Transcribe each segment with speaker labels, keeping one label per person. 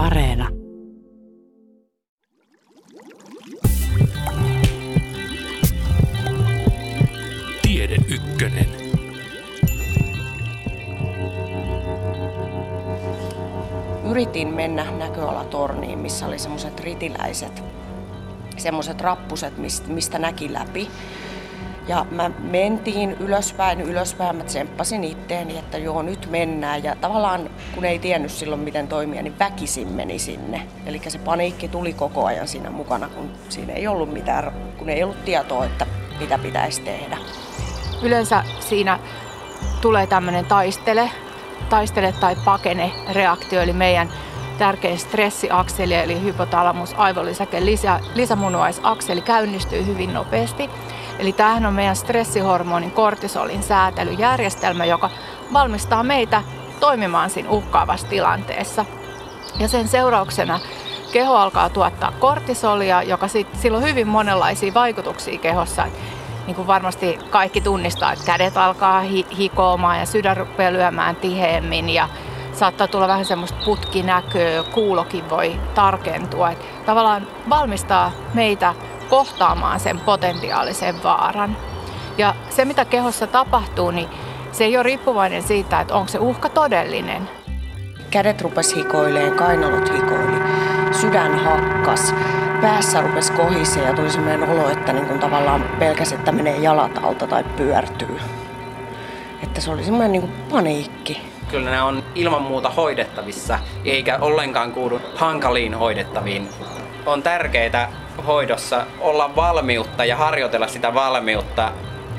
Speaker 1: Areena.
Speaker 2: Tiede Ykkönen.
Speaker 3: Yritin mennä näköalatorniin, missä oli semmoiset ritiläiset, semmoiset rappuset, mistä näki läpi. Ja mä mentiin ylöspäin, ylöspäin, mä tsemppasin itteeni, että joo, nyt mennään. Ja tavallaan, kun ei tiennyt silloin, miten toimia, niin väkisin meni sinne. Eli se paniikki tuli koko ajan siinä mukana, kun siinä ei ollut mitään, kun ei ollut tietoa, että mitä pitäisi tehdä.
Speaker 4: Yleensä siinä tulee tämmöinen taistele, taistele tai pakene reaktio, eli meidän tärkein stressiakseli, eli hypotalamus, aivolisäke, lisä, lisämunuaisakseli käynnistyy hyvin nopeasti. Eli tämähän on meidän stressihormonin kortisolin säätelyjärjestelmä, joka valmistaa meitä toimimaan siinä uhkaavassa tilanteessa. Ja sen seurauksena keho alkaa tuottaa kortisolia, joka sit, sillä on hyvin monenlaisia vaikutuksia kehossa. Niin kuin varmasti kaikki tunnistaa, että kädet alkaa hi- hikoamaan ja sydän rupeaa lyömään tiheemmin ja saattaa tulla vähän semmoista putkinäköä, kuulokin voi tarkentua. Että tavallaan valmistaa meitä kohtaamaan sen potentiaalisen vaaran. Ja se, mitä kehossa tapahtuu, niin se ei ole riippuvainen siitä, että onko se uhka todellinen.
Speaker 3: Kädet rupes hikoileen, kainalot hikoili, sydän hakkas, päässä rupes kohisee ja tuli sellainen olo, että niin kuin tavallaan pelkäsi, että menee jalat alta tai pyörtyy. Että se oli semmoinen niin kuin paniikki.
Speaker 5: Kyllä ne on ilman muuta hoidettavissa, eikä ollenkaan kuulu hankaliin hoidettaviin. On tärkeää hoidossa olla valmiutta ja harjoitella sitä valmiutta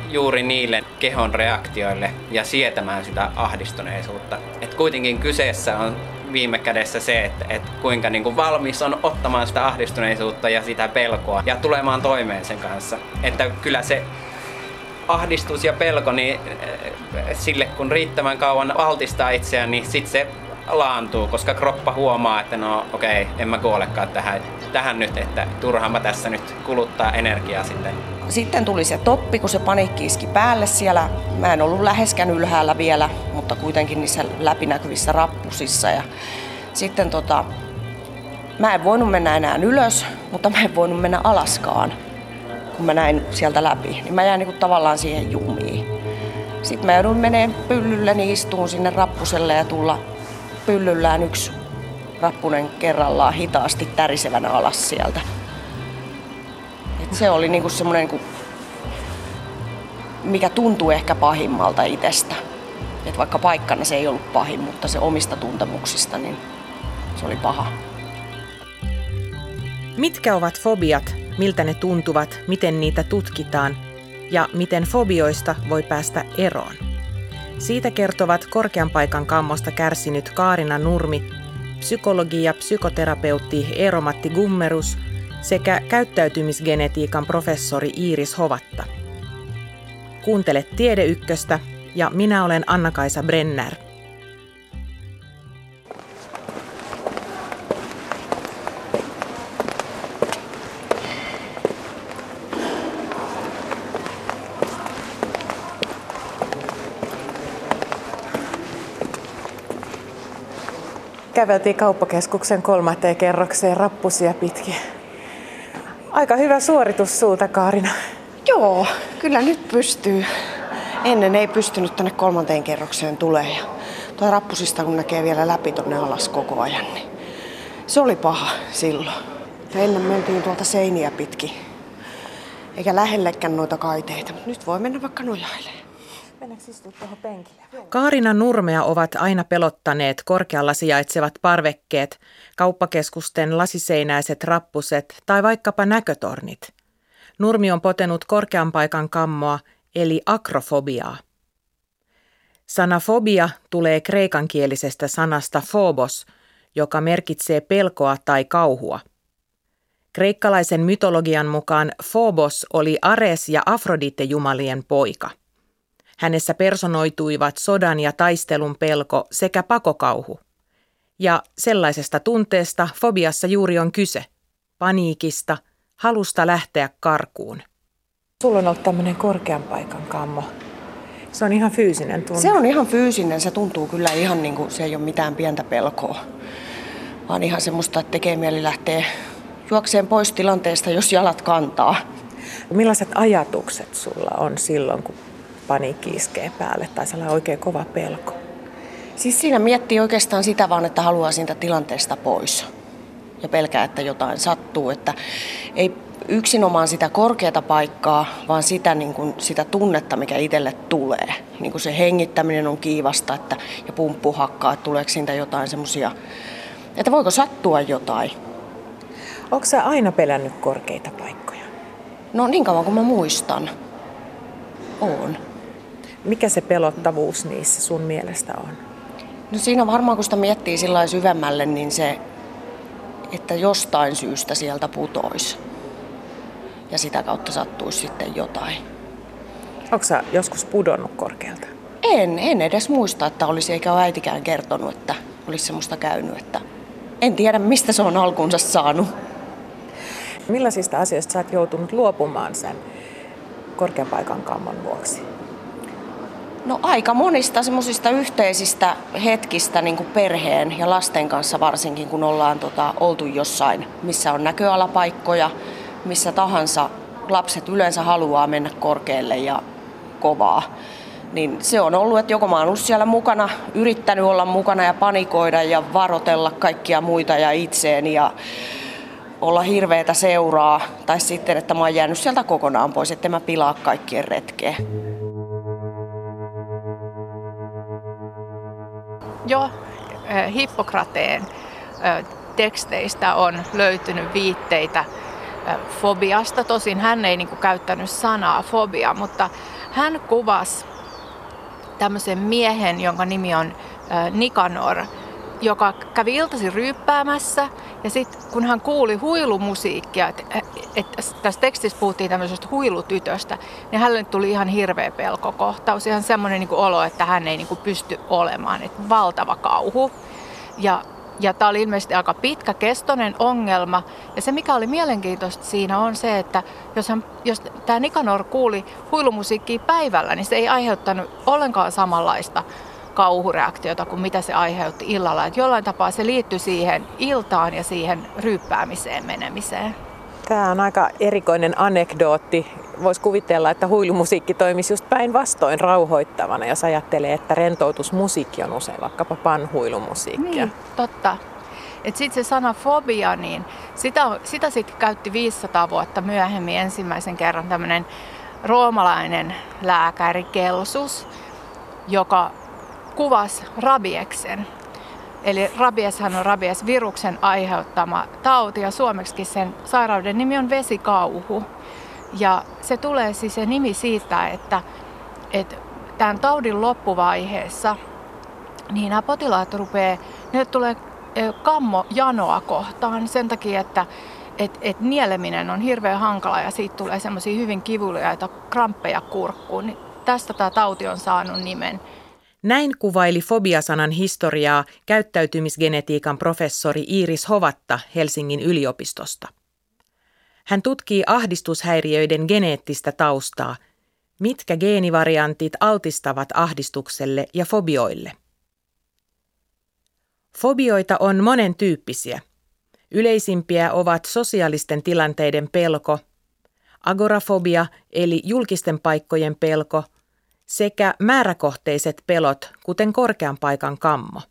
Speaker 5: juuri niille kehon reaktioille ja sietämään sitä ahdistuneisuutta. Et kuitenkin kyseessä on viime kädessä se, että, että kuinka niin kuin valmis on ottamaan sitä ahdistuneisuutta ja sitä pelkoa ja tulemaan toimeen sen kanssa. Että kyllä se ahdistus ja pelko, niin eh, sille kun riittävän kauan altistaa itseään, niin sitten se laantuu, koska kroppa huomaa, että no okei, okay, en mä kuolekaan tähän, tähän nyt, että turhaan mä tässä nyt kuluttaa energiaa sitten.
Speaker 3: Sitten tuli se toppi, kun se paniikki iski päälle siellä. Mä en ollut läheskään ylhäällä vielä, mutta kuitenkin niissä läpinäkyvissä rappusissa. Ja sitten tota, mä en voinut mennä enää ylös, mutta mä en voinut mennä alaskaan, kun mä näin sieltä läpi. Niin mä jäin niin kuin tavallaan siihen jumiin. Sitten mä joudun menee pyllylle, niin istuun sinne rappuselle ja tulla pyllyllään yksi rappunen kerrallaan hitaasti tärisevänä alas sieltä. Et se oli niinku semmoinen, niinku, mikä tuntuu ehkä pahimmalta itsestä. Et vaikka paikkana se ei ollut pahin, mutta se omista tuntemuksista, niin se oli paha.
Speaker 6: Mitkä ovat fobiat, miltä ne tuntuvat, miten niitä tutkitaan ja miten fobioista voi päästä eroon? Siitä kertovat korkean paikan kammosta kärsinyt Kaarina Nurmi, psykologi ja psykoterapeutti Eeromatti Gummerus sekä käyttäytymisgenetiikan professori Iiris Hovatta. Kuuntele Tiedeykköstä ja minä olen Anna-Kaisa Brenner. Käveltiin kauppakeskuksen kolmanteen kerrokseen rappusia pitkin. Aika hyvä suoritus sulta, Kaarina.
Speaker 3: Joo, kyllä nyt pystyy. Ennen ei pystynyt tänne kolmanteen kerrokseen tulee. Ja tuo rappusista kun näkee vielä läpi tonne alas koko ajan, niin se oli paha silloin. Ja ennen mentiin tuolta seiniä pitkin. Eikä lähellekään noita kaiteita, nyt voi mennä vaikka nojailemaan.
Speaker 6: Kaarina Nurmea ovat aina pelottaneet korkealla sijaitsevat parvekkeet, kauppakeskusten lasiseinäiset rappuset tai vaikkapa näkötornit. Nurmi on potenut korkean paikan kammoa, eli akrofobiaa. Sana fobia tulee kreikankielisestä sanasta phobos, joka merkitsee pelkoa tai kauhua. Kreikkalaisen mytologian mukaan Phobos oli Ares ja Afrodite jumalien poika – Hänessä personoituivat sodan ja taistelun pelko sekä pakokauhu. Ja sellaisesta tunteesta fobiassa juuri on kyse. Paniikista, halusta lähteä karkuun. Sulla on ollut tämmöinen korkean paikan kammo. Se on ihan fyysinen tunne.
Speaker 3: Se on ihan fyysinen. Se tuntuu kyllä ihan niin kuin se ei ole mitään pientä pelkoa. vaan ihan semmoista, että tekee mieli lähteä juokseen pois tilanteesta, jos jalat kantaa.
Speaker 6: Millaiset ajatukset sulla on silloin, kun paniikki iskee päälle tai sellainen oikein kova pelko?
Speaker 3: Siis siinä miettii oikeastaan sitä vaan, että haluaa siitä tilanteesta pois. Ja pelkää, että jotain sattuu. Että ei yksinomaan sitä korkeata paikkaa, vaan sitä, niin kuin, sitä tunnetta, mikä itselle tulee. Niin kuin se hengittäminen on kiivasta että, ja pumppu hakkaa, että tuleeko siitä jotain semmoisia, että voiko sattua jotain.
Speaker 6: Onko sä aina pelännyt korkeita paikkoja?
Speaker 3: No niin kauan kuin mä muistan. On.
Speaker 6: Mikä se pelottavuus niissä sun mielestä on?
Speaker 3: No siinä varmaan kun sitä miettii sillä syvemmälle, niin se, että jostain syystä sieltä putoisi. Ja sitä kautta sattuisi sitten jotain.
Speaker 6: Onko sä joskus pudonnut korkealta?
Speaker 3: En, en edes muista, että olisi eikä ole äitikään kertonut, että olisi semmoista käynyt. Että en tiedä, mistä se on alkunsa saanut.
Speaker 6: Millaisista asioista sä oot joutunut luopumaan sen korkean paikan kammon vuoksi?
Speaker 3: No aika monista semmoisista yhteisistä hetkistä niin kuin perheen ja lasten kanssa varsinkin, kun ollaan tota, oltu jossain, missä on näköalapaikkoja, missä tahansa lapset yleensä haluaa mennä korkealle ja kovaa. Niin se on ollut, että joko mä oon ollut siellä mukana, yrittänyt olla mukana ja panikoida ja varotella kaikkia muita ja itseen ja olla hirveätä seuraa. Tai sitten, että mä oon jäänyt sieltä kokonaan pois, että mä pilaa kaikkien retkeä.
Speaker 4: Jo eh, Hippokrateen eh, teksteistä on löytynyt viitteitä eh, fobiasta. Tosin hän ei niin kuin, käyttänyt sanaa fobia, mutta hän kuvasi tämmöisen miehen, jonka nimi on Nikanor, joka kävi iltaisin ryyppäämässä ja sitten kun hän kuuli huilumusiikkia, että et, tässä tekstissä puhuttiin tämmöisestä huilutytöstä, niin hänelle tuli ihan hirveä pelkokohtaus, ihan semmoinen niin olo, että hän ei niin kuin pysty olemaan, että valtava kauhu. Ja, ja tämä oli ilmeisesti aika pitkäkestoinen ongelma. Ja se, mikä oli mielenkiintoista siinä, on se, että jos, hän, jos tämä Nikanor kuuli huilumusiikkia päivällä, niin se ei aiheuttanut ollenkaan samanlaista kauhureaktiota kuin mitä se aiheutti illalla. Että jollain tapaa se liittyy siihen iltaan ja siihen ryyppäämiseen menemiseen.
Speaker 6: Tämä on aika erikoinen anekdootti. Voisi kuvitella, että huilumusiikki toimisi just päinvastoin rauhoittavana, jos ajattelee, että rentoutusmusiikki on usein vaikkapa panhuilumusiikkia.
Speaker 4: Niin, totta. Sitten se sana fobia, niin sitä, sitä sitten käytti 500 vuotta myöhemmin ensimmäisen kerran tämmöinen roomalainen lääkäri Kelsus, joka kuvasi rabieksen. Eli rabieshan on rabiesviruksen aiheuttama tauti ja suomeksi sen sairauden nimi on vesikauhu. Ja se tulee siis se nimi siitä, että, että tämän taudin loppuvaiheessa niin nämä potilaat rupeaa, ne tulee kammo janoa kohtaan sen takia, että et, et nieleminen on hirveän hankala ja siitä tulee semmoisia hyvin kivuliaita kramppeja kurkkuun. Niin tästä tämä tauti on saanut nimen.
Speaker 6: Näin kuvaili fobiasanan historiaa käyttäytymisgenetiikan professori Iiris Hovatta Helsingin yliopistosta. Hän tutkii ahdistushäiriöiden geneettistä taustaa, mitkä geenivariantit altistavat ahdistukselle ja fobioille. Fobioita on monen tyyppisiä. Yleisimpiä ovat sosiaalisten tilanteiden pelko, agorafobia eli julkisten paikkojen pelko – sekä määräkohteiset pelot, kuten korkean paikan kammo.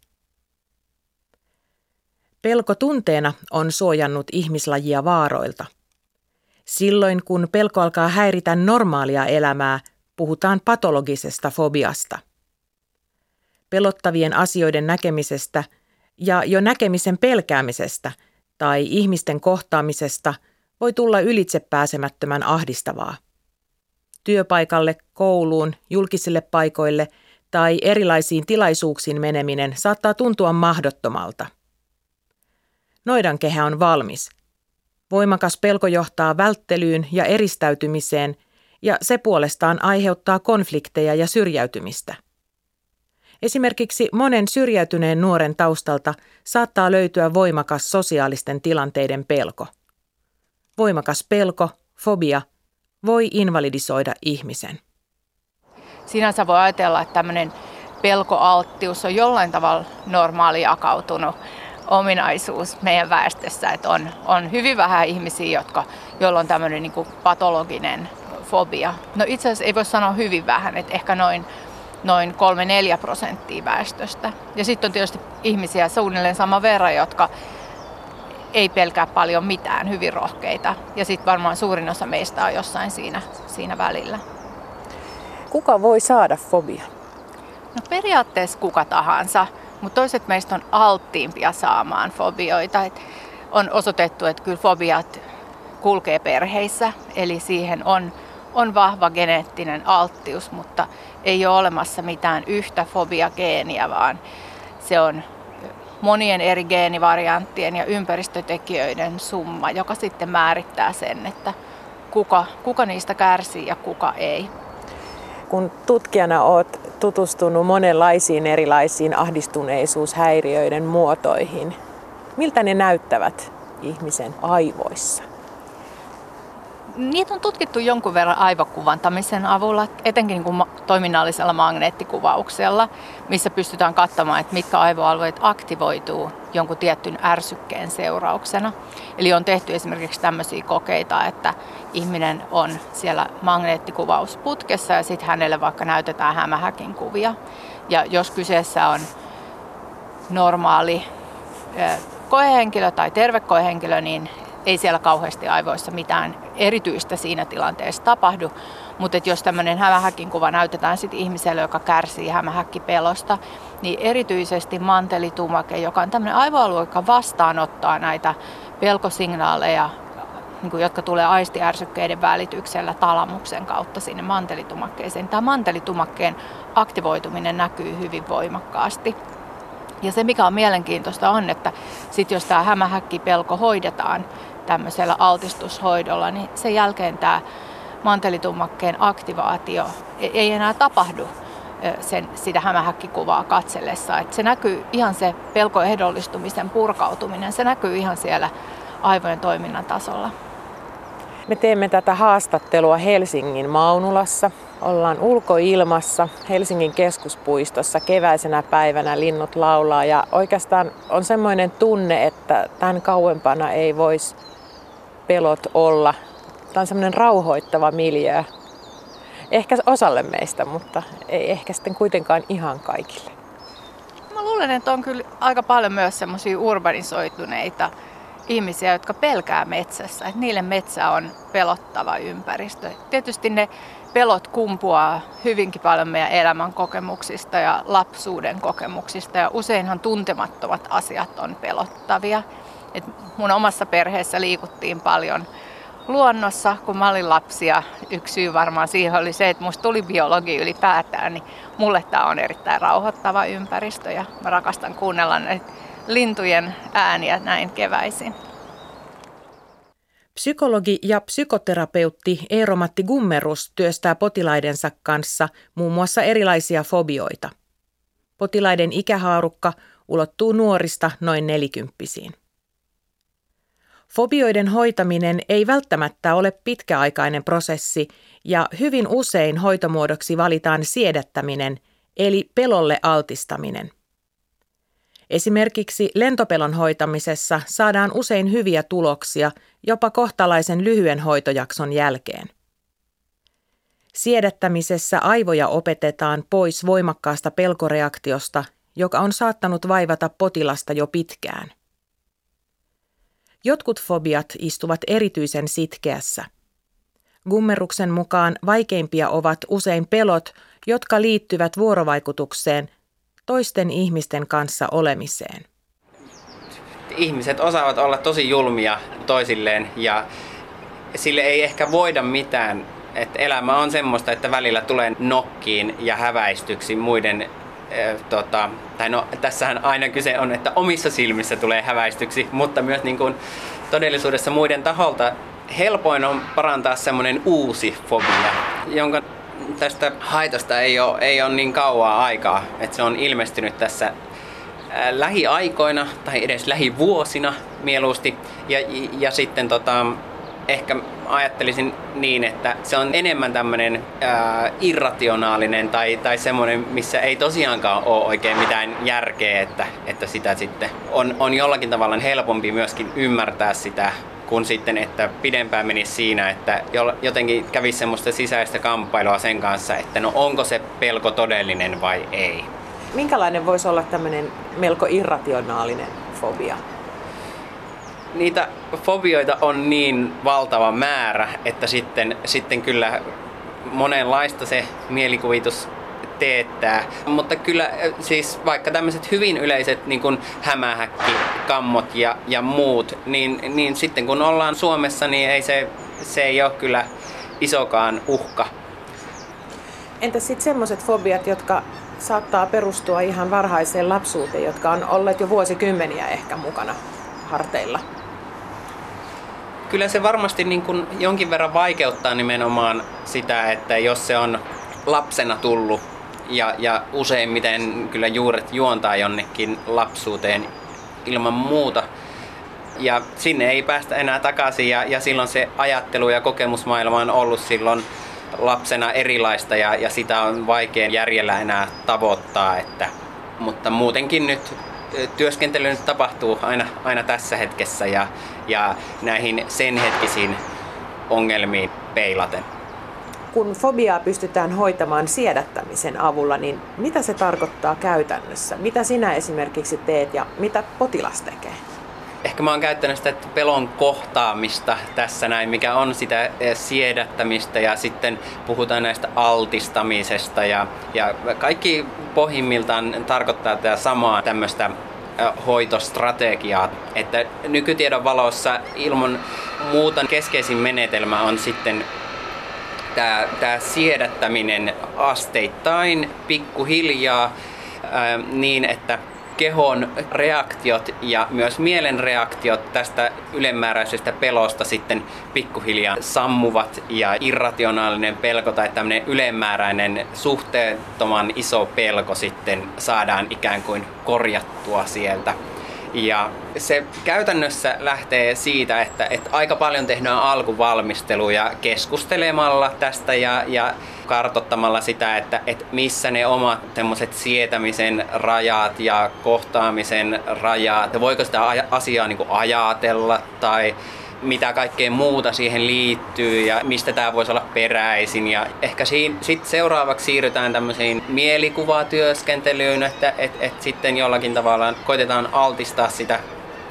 Speaker 6: Pelko tunteena on suojannut ihmislajia vaaroilta. Silloin kun pelko alkaa häiritä normaalia elämää, puhutaan patologisesta fobiasta. Pelottavien asioiden näkemisestä ja jo näkemisen pelkäämisestä tai ihmisten kohtaamisesta voi tulla ylitsepääsemättömän ahdistavaa työpaikalle, kouluun, julkisille paikoille tai erilaisiin tilaisuuksiin meneminen saattaa tuntua mahdottomalta. Noidankehä on valmis. Voimakas pelko johtaa välttelyyn ja eristäytymiseen, ja se puolestaan aiheuttaa konflikteja ja syrjäytymistä. Esimerkiksi monen syrjäytyneen nuoren taustalta saattaa löytyä voimakas sosiaalisten tilanteiden pelko. Voimakas pelko, fobia voi invalidisoida ihmisen.
Speaker 4: Sinänsä voi ajatella, että tämmöinen pelkoalttius on jollain tavalla normaali jakautunut ominaisuus meidän väestössä, että on, on hyvin vähän ihmisiä, jotka, joilla on tämmöinen niin patologinen fobia. No itse asiassa ei voi sanoa hyvin vähän, että ehkä noin, noin 3-4 prosenttia väestöstä. Ja sitten on tietysti ihmisiä suunnilleen sama verran, jotka ei pelkää paljon mitään, hyvin rohkeita. Ja sitten varmaan suurin osa meistä on jossain siinä, siinä välillä.
Speaker 6: Kuka voi saada fobia?
Speaker 4: No periaatteessa kuka tahansa, mutta toiset meistä on alttiimpia saamaan fobioita. Et on osoitettu, että kyllä fobiat kulkee perheissä, eli siihen on, on vahva geneettinen alttius, mutta ei ole olemassa mitään yhtä fobiageeniä, vaan se on monien eri geenivarianttien ja ympäristötekijöiden summa, joka sitten määrittää sen, että kuka, kuka niistä kärsii ja kuka ei.
Speaker 6: Kun tutkijana olet tutustunut monenlaisiin erilaisiin ahdistuneisuushäiriöiden muotoihin, miltä ne näyttävät ihmisen aivoissa?
Speaker 4: Niitä on tutkittu jonkun verran aivokuvantamisen avulla, etenkin niin toiminnallisella magneettikuvauksella, missä pystytään katsomaan, että mitkä aivoalueet aktivoituu jonkun tietyn ärsykkeen seurauksena. Eli on tehty esimerkiksi tämmöisiä kokeita, että ihminen on siellä magneettikuvausputkessa ja sitten hänelle vaikka näytetään hämähäkin kuvia. Ja jos kyseessä on normaali koehenkilö tai terve koehenkilö, niin ei siellä kauheasti aivoissa mitään erityistä siinä tilanteessa tapahdu. Mutta jos tämmöinen hämähäkin kuva näytetään sit ihmiselle, joka kärsii hämähäkkipelosta, niin erityisesti mantelitumake, joka on tämmöinen aivoalue, joka vastaanottaa näitä pelkosignaaleja, niin kuin, jotka tulee aistiärsykkeiden välityksellä talamuksen kautta sinne mantelitumakkeeseen. Tämä mantelitumakkeen aktivoituminen näkyy hyvin voimakkaasti. Ja se mikä on mielenkiintoista on, että sit jos tämä hämähäkkipelko hoidetaan tämmöisellä altistushoidolla, niin sen jälkeen tämä mantelitummakkeen aktivaatio ei enää tapahdu sen, sitä hämähäkkikuvaa katsellessa. Et se näkyy ihan se pelkoehdollistumisen purkautuminen, se näkyy ihan siellä aivojen toiminnan tasolla.
Speaker 6: Me teemme tätä haastattelua Helsingin Maunulassa. Ollaan ulkoilmassa Helsingin keskuspuistossa keväisenä päivänä linnut laulaa ja oikeastaan on semmoinen tunne, että tämän kauempana ei voisi pelot olla. Tämä on semmoinen rauhoittava miljö. Ehkä osalle meistä, mutta ei ehkä sitten kuitenkaan ihan kaikille.
Speaker 4: Mä luulen, että on kyllä aika paljon myös semmoisia urbanisoituneita ihmisiä, jotka pelkää metsässä. Että niille metsä on pelottava ympäristö. Tietysti ne pelot kumpuaa hyvinkin paljon meidän elämän kokemuksista ja lapsuuden kokemuksista. Ja useinhan tuntemattomat asiat on pelottavia. Et mun omassa perheessä liikuttiin paljon luonnossa, kun mä olin lapsi ja yksi syy varmaan siihen oli se, että musta tuli biologi ylipäätään, niin mulle tämä on erittäin rauhoittava ympäristö ja mä rakastan kuunnella näitä lintujen ääniä näin keväisin.
Speaker 6: Psykologi ja psykoterapeutti Eero-Matti Gummerus työstää potilaidensa kanssa muun muassa erilaisia fobioita. Potilaiden ikähaarukka ulottuu nuorista noin nelikymppisiin. Fobioiden hoitaminen ei välttämättä ole pitkäaikainen prosessi ja hyvin usein hoitomuodoksi valitaan siedättäminen eli pelolle altistaminen. Esimerkiksi lentopelon hoitamisessa saadaan usein hyviä tuloksia jopa kohtalaisen lyhyen hoitojakson jälkeen. Siedättämisessä aivoja opetetaan pois voimakkaasta pelkoreaktiosta, joka on saattanut vaivata potilasta jo pitkään. Jotkut fobiat istuvat erityisen sitkeässä. Gummeruksen mukaan vaikeimpia ovat usein pelot, jotka liittyvät vuorovaikutukseen toisten ihmisten kanssa olemiseen.
Speaker 5: Ihmiset osaavat olla tosi julmia toisilleen ja sille ei ehkä voida mitään. Että elämä on semmoista, että välillä tulee nokkiin ja häväistyksi muiden tota, tai no tässähän aina kyse on, että omissa silmissä tulee häväistyksi, mutta myös niin kuin todellisuudessa muiden taholta helpoin on parantaa semmoinen uusi fobia, jonka tästä haitasta ei ole, ei ole niin kauaa aikaa, että se on ilmestynyt tässä lähiaikoina tai edes lähivuosina mieluusti. Ja, ja sitten tota, ehkä ajattelisin niin, että se on enemmän tämmöinen ää, irrationaalinen tai, tai semmoinen, missä ei tosiaankaan ole oikein mitään järkeä, että, että sitä sitten on, on jollakin tavalla helpompi myöskin ymmärtää sitä kun sitten, että pidempään menisi siinä, että jotenkin kävisi semmoista sisäistä kamppailua sen kanssa, että no onko se pelko todellinen vai ei.
Speaker 6: Minkälainen voisi olla tämmöinen melko irrationaalinen fobia?
Speaker 5: Niitä fobioita on niin valtava määrä, että sitten, sitten kyllä monenlaista se mielikuvitus teettää. Mutta kyllä siis vaikka tämmöiset hyvin yleiset niin kuin hämähäkki, kammot ja, ja muut, niin, niin sitten kun ollaan Suomessa, niin ei se, se ei ole kyllä isokaan uhka.
Speaker 6: Entä sitten semmoiset fobiat, jotka saattaa perustua ihan varhaiseen lapsuuteen, jotka on olleet jo vuosikymmeniä ehkä mukana harteilla?
Speaker 5: Kyllä se varmasti niin kuin jonkin verran vaikeuttaa nimenomaan sitä, että jos se on lapsena tullut ja, ja useimmiten kyllä juuret juontaa jonnekin lapsuuteen ilman muuta. Ja sinne ei päästä enää takaisin ja, ja silloin se ajattelu ja kokemusmaailma on ollut silloin lapsena erilaista ja, ja sitä on vaikea järjellä enää tavoittaa. Että, mutta muutenkin nyt työskentely nyt tapahtuu aina, aina tässä hetkessä ja, ja näihin sen hetkisiin ongelmiin peilaten.
Speaker 6: Kun fobiaa pystytään hoitamaan siedättämisen avulla, niin mitä se tarkoittaa käytännössä? Mitä sinä esimerkiksi teet ja mitä potilas tekee?
Speaker 5: Ehkä mä oon käyttänyt sitä pelon kohtaamista tässä näin, mikä on sitä eh, siedättämistä ja sitten puhutaan näistä altistamisesta ja, ja kaikki pohjimmiltaan tarkoittaa tätä samaa tämmöistä eh, hoitostrategiaa, että nykytiedon valossa ilman muuta keskeisin menetelmä on sitten tämä, tämä siedättäminen asteittain, pikkuhiljaa, ää, niin että kehon reaktiot ja myös mielen reaktiot tästä ylemmääräisestä pelosta sitten pikkuhiljaa sammuvat ja irrationaalinen pelko tai tämmöinen ylemmääräinen suhteettoman iso pelko sitten saadaan ikään kuin korjattua sieltä. Ja se käytännössä lähtee siitä, että, että aika paljon tehdään alkuvalmisteluja keskustelemalla tästä ja, ja kartottamalla sitä, että, että missä ne omat sietämisen rajat ja kohtaamisen rajat, voiko sitä asiaa niin ajatella tai mitä kaikkea muuta siihen liittyy ja mistä tämä voisi olla peräisin. Ja ehkä sitten seuraavaksi siirrytään tämmöisiin mielikuvatyöskentelyyn, että et, et sitten jollakin tavalla koitetaan altistaa sitä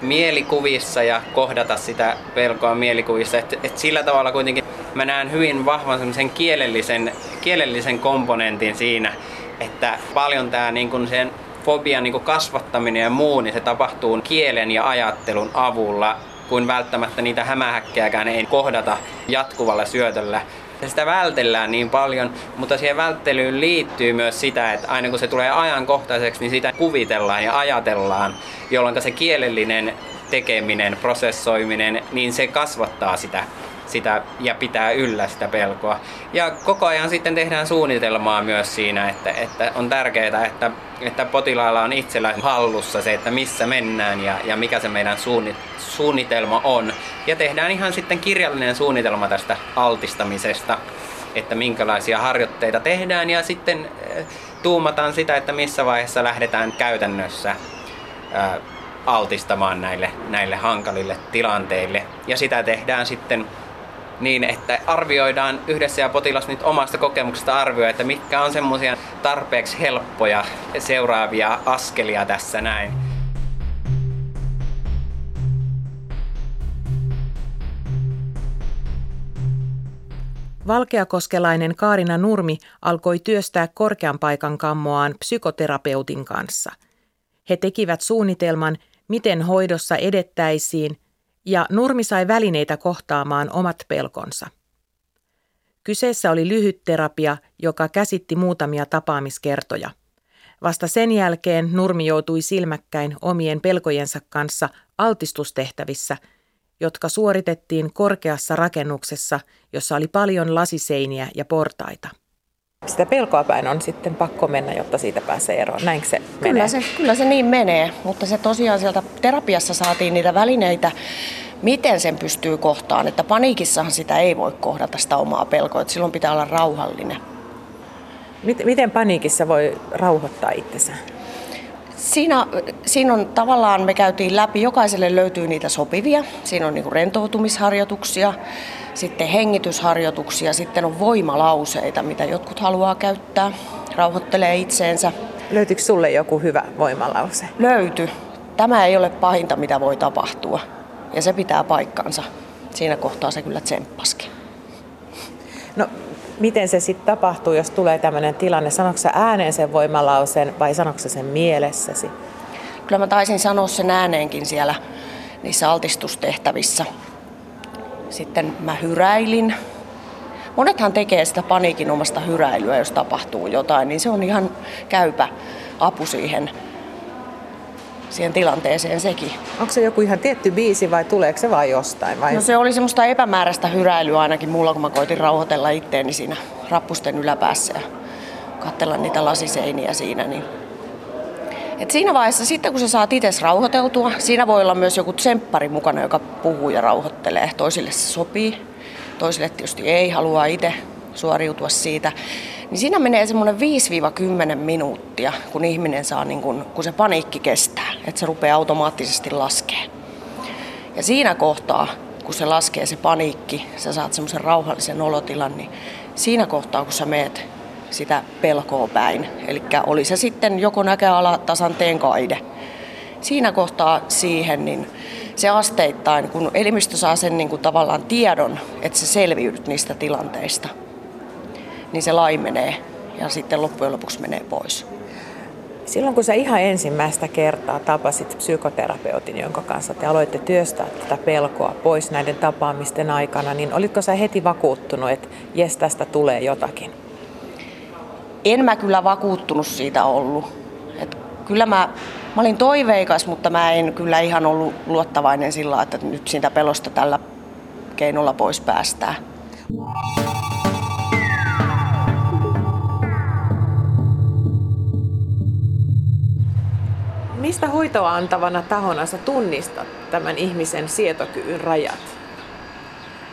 Speaker 5: mielikuvissa ja kohdata sitä pelkoa mielikuvissa. Et, et sillä tavalla kuitenkin mä näen hyvin vahvan semmoisen kielellisen, kielellisen komponentin siinä, että paljon tämä niin sen fobian niin kasvattaminen ja muu, niin se tapahtuu kielen ja ajattelun avulla kuin välttämättä niitä hämähäkkejäkään ei kohdata jatkuvalla syötöllä. Ja sitä vältellään niin paljon, mutta siihen välttelyyn liittyy myös sitä, että aina kun se tulee ajankohtaiseksi, niin sitä kuvitellaan ja ajatellaan, jolloin se kielellinen tekeminen, prosessoiminen, niin se kasvattaa sitä sitä ja pitää yllä sitä pelkoa. Ja koko ajan sitten tehdään suunnitelmaa myös siinä, että, että on tärkeää, että, että potilaalla on itsellä hallussa se, että missä mennään ja, ja mikä se meidän suunnitelma on. Ja tehdään ihan sitten kirjallinen suunnitelma tästä altistamisesta, että minkälaisia harjoitteita tehdään ja sitten eh, tuumataan sitä, että missä vaiheessa lähdetään käytännössä eh, altistamaan näille, näille hankalille tilanteille. Ja sitä tehdään sitten niin, että arvioidaan yhdessä ja potilas nyt omasta kokemuksesta arvioi, että mitkä on semmoisia tarpeeksi helppoja seuraavia askelia tässä näin.
Speaker 6: Valkeakoskelainen Kaarina Nurmi alkoi työstää korkean paikan kammoaan psykoterapeutin kanssa. He tekivät suunnitelman, miten hoidossa edettäisiin – ja Nurmi sai välineitä kohtaamaan omat pelkonsa. Kyseessä oli lyhyt terapia, joka käsitti muutamia tapaamiskertoja. Vasta sen jälkeen Nurmi joutui silmäkkäin omien pelkojensa kanssa altistustehtävissä, jotka suoritettiin korkeassa rakennuksessa, jossa oli paljon lasiseiniä ja portaita. Sitä pelkoa päin on sitten pakko mennä, jotta siitä pääsee eroon. Näinkö se menee?
Speaker 3: Kyllä se, kyllä se niin menee, mutta se tosiaan sieltä terapiassa saatiin niitä välineitä miten sen pystyy kohtaan. Että paniikissahan sitä ei voi kohdata sitä omaa pelkoa, että silloin pitää olla rauhallinen.
Speaker 6: Miten paniikissa voi rauhoittaa itsensä?
Speaker 3: Siinä, siinä on tavallaan, me käytiin läpi, jokaiselle löytyy niitä sopivia. Siinä on niin rentoutumisharjoituksia, sitten hengitysharjoituksia, sitten on voimalauseita, mitä jotkut haluaa käyttää, rauhoittelee itseensä.
Speaker 6: Löytyykö sulle joku hyvä voimalause?
Speaker 3: Löyty. Tämä ei ole pahinta, mitä voi tapahtua. Ja se pitää paikkansa. Siinä kohtaa se kyllä tsemppaskin.
Speaker 6: No, miten se sitten tapahtuu, jos tulee tämmöinen tilanne? Sanoiko ääneen sen voimalausen vai sanoiko sen mielessäsi?
Speaker 3: Kyllä mä taisin sanoa sen ääneenkin siellä niissä altistustehtävissä. Sitten mä hyräilin. Monethan tekee sitä paniikin omasta hyräilyä, jos tapahtuu jotain, niin se on ihan käypä apu siihen siihen tilanteeseen sekin.
Speaker 6: Onko se joku ihan tietty biisi vai tuleeko se vain jostain? Vai?
Speaker 3: No se oli semmoista epämääräistä hyräilyä ainakin mulla, kun mä koitin rauhoitella itteeni siinä rappusten yläpäässä ja katsella niitä lasiseiniä siinä. Niin. Et siinä vaiheessa sitten kun sä saat itse rauhoiteltua, siinä voi olla myös joku tsemppari mukana, joka puhuu ja rauhoittelee. Toisille se sopii, toisille tietysti ei, halua itse suoriutua siitä. Niin siinä menee semmoinen 5-10 minuuttia, kun ihminen saa, niin kun, kun se paniikki kestää, että se rupeaa automaattisesti laskee. Ja siinä kohtaa, kun se laskee se paniikki, sä saat semmoisen rauhallisen olotilan, niin siinä kohtaa, kun sä meet sitä pelkoa päin, eli oli se sitten joko näköala tasanteen kaide, siinä kohtaa siihen, niin se asteittain, kun elimistö saa sen niin kuin tavallaan tiedon, että sä selviydyt niistä tilanteista, niin se laimenee ja sitten loppujen lopuksi menee pois.
Speaker 6: Silloin kun sä ihan ensimmäistä kertaa tapasit psykoterapeutin, jonka kanssa te aloitte työstää tätä pelkoa pois näiden tapaamisten aikana, niin olitko sä heti vakuuttunut, että jes, tästä tulee jotakin?
Speaker 3: En mä kyllä vakuuttunut siitä ollut. Et kyllä mä, mä olin toiveikas, mutta mä en kyllä ihan ollut luottavainen sillä että nyt siitä pelosta tällä keinolla pois päästään.
Speaker 6: Mistä hoitoa antavana tahona sä tunnistat tämän ihmisen sietokyvyn rajat?